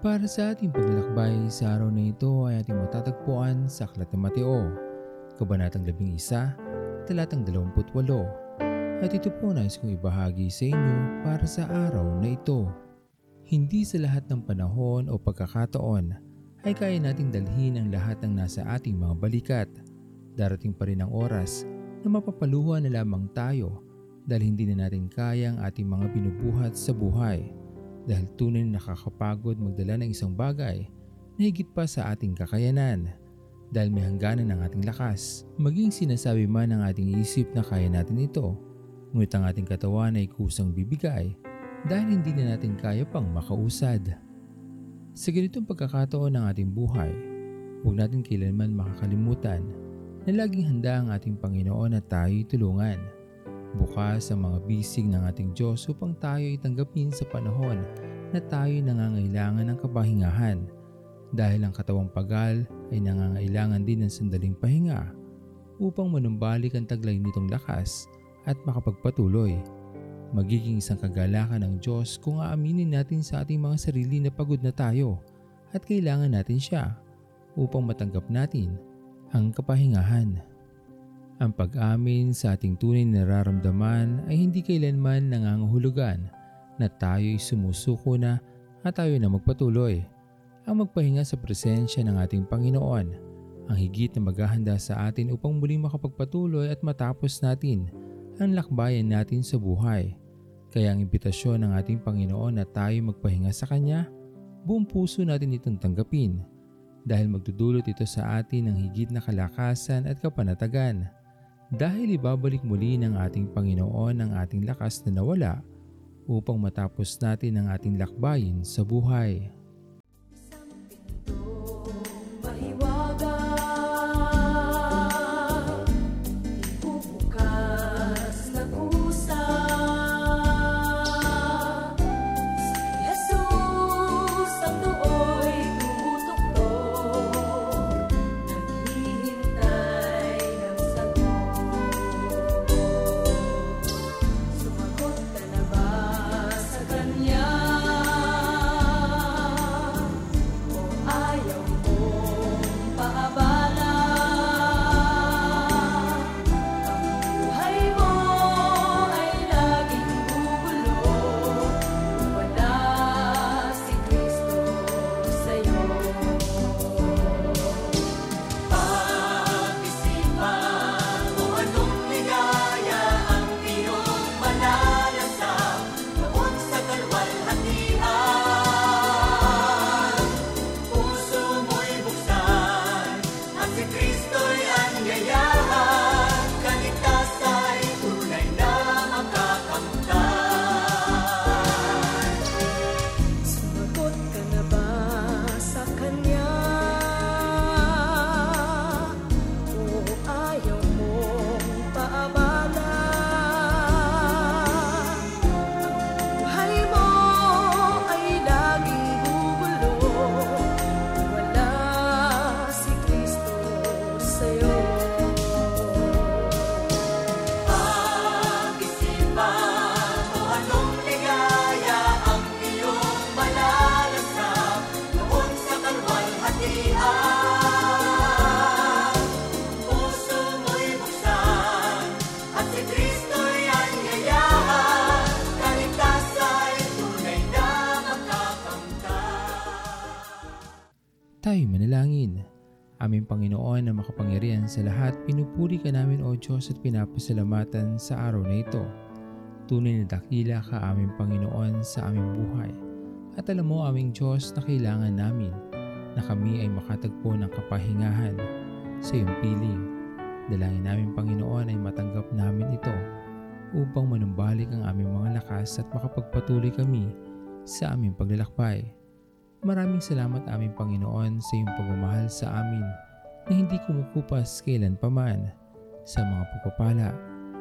Para sa ating paglalakbay sa araw na ito ay ating matatagpuan sa Aklat ni Mateo, Kabanatang 11, Talatang 28. At ito po nais kong ibahagi sa inyo para sa araw na ito. Hindi sa lahat ng panahon o pagkakataon ay kaya nating dalhin ang lahat ng nasa ating mga balikat. Darating pa rin ang oras na mapapaluhan na lamang tayo dahil hindi na natin kaya ang ating mga binubuhat sa buhay dahil tunay na nakakapagod magdala ng isang bagay na higit pa sa ating kakayanan dahil may hangganan ng ating lakas. Maging sinasabi man ng ating isip na kaya natin ito, ngunit ang ating katawan ay kusang bibigay dahil hindi na natin kaya pang makausad. Sa ganitong pagkakataon ng ating buhay, huwag natin kailanman makakalimutan na laging handa ang ating Panginoon na tayo'y tulungan. Bukas ang mga bisig ng ating Diyos upang tayo ay tanggapin sa panahon na tayo nangangailangan ng kapahingahan dahil ang katawang pagal ay nangangailangan din ng sandaling pahinga upang manumbalik ang taglay nitong lakas at makapagpatuloy. Magiging isang kagalakan ng Diyos kung aaminin natin sa ating mga sarili na pagod na tayo at kailangan natin siya upang matanggap natin ang kapahingahan. Ang pag-amin sa ating tunay na nararamdaman ay hindi kailanman nangangahulugan na tayo'y sumusuko na at tayo na magpatuloy. Ang magpahinga sa presensya ng ating Panginoon ang higit na maghahanda sa atin upang muling makapagpatuloy at matapos natin ang lakbayan natin sa buhay. Kaya ang imbitasyon ng ating Panginoon na tayo magpahinga sa Kanya, buong puso natin itong tanggapin dahil magdudulot ito sa atin ng higit na kalakasan at kapanatagan dahil ibabalik muli ng ating Panginoon ang ating lakas na nawala upang matapos natin ang ating lakbayin sa buhay. Tayo manalangin. Aming Panginoon na makapangyarihan sa lahat, pinupuri ka namin o Diyos at pinapasalamatan sa araw na ito. Tunay na dakila ka aming Panginoon sa aming buhay. At alam mo aming Diyos na kailangan namin na kami ay makatagpo ng kapahingahan sa iyong piling. Dalangin namin Panginoon ay matanggap namin ito upang manumbalik ang aming mga lakas at makapagpatuloy kami sa aming paglalakbay. Maraming salamat aming Panginoon sa iyong pagmamahal sa amin na hindi kumukupas kailan paman sa mga pagpapala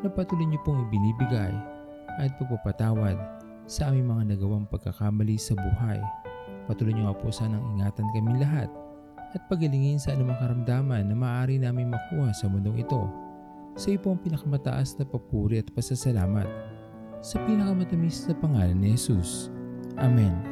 na patuloy niyo pong ibinibigay at pagpapatawad sa aming mga nagawang pagkakamali sa buhay. Patuloy niyo nga po sanang ingatan kami lahat at pagalingin sa anumang karamdaman na maaari namin makuha sa mundong ito. Sa iyo po ang pinakamataas na papuri at pasasalamat sa pinakamatamis na pangalan ni Jesus. Amen.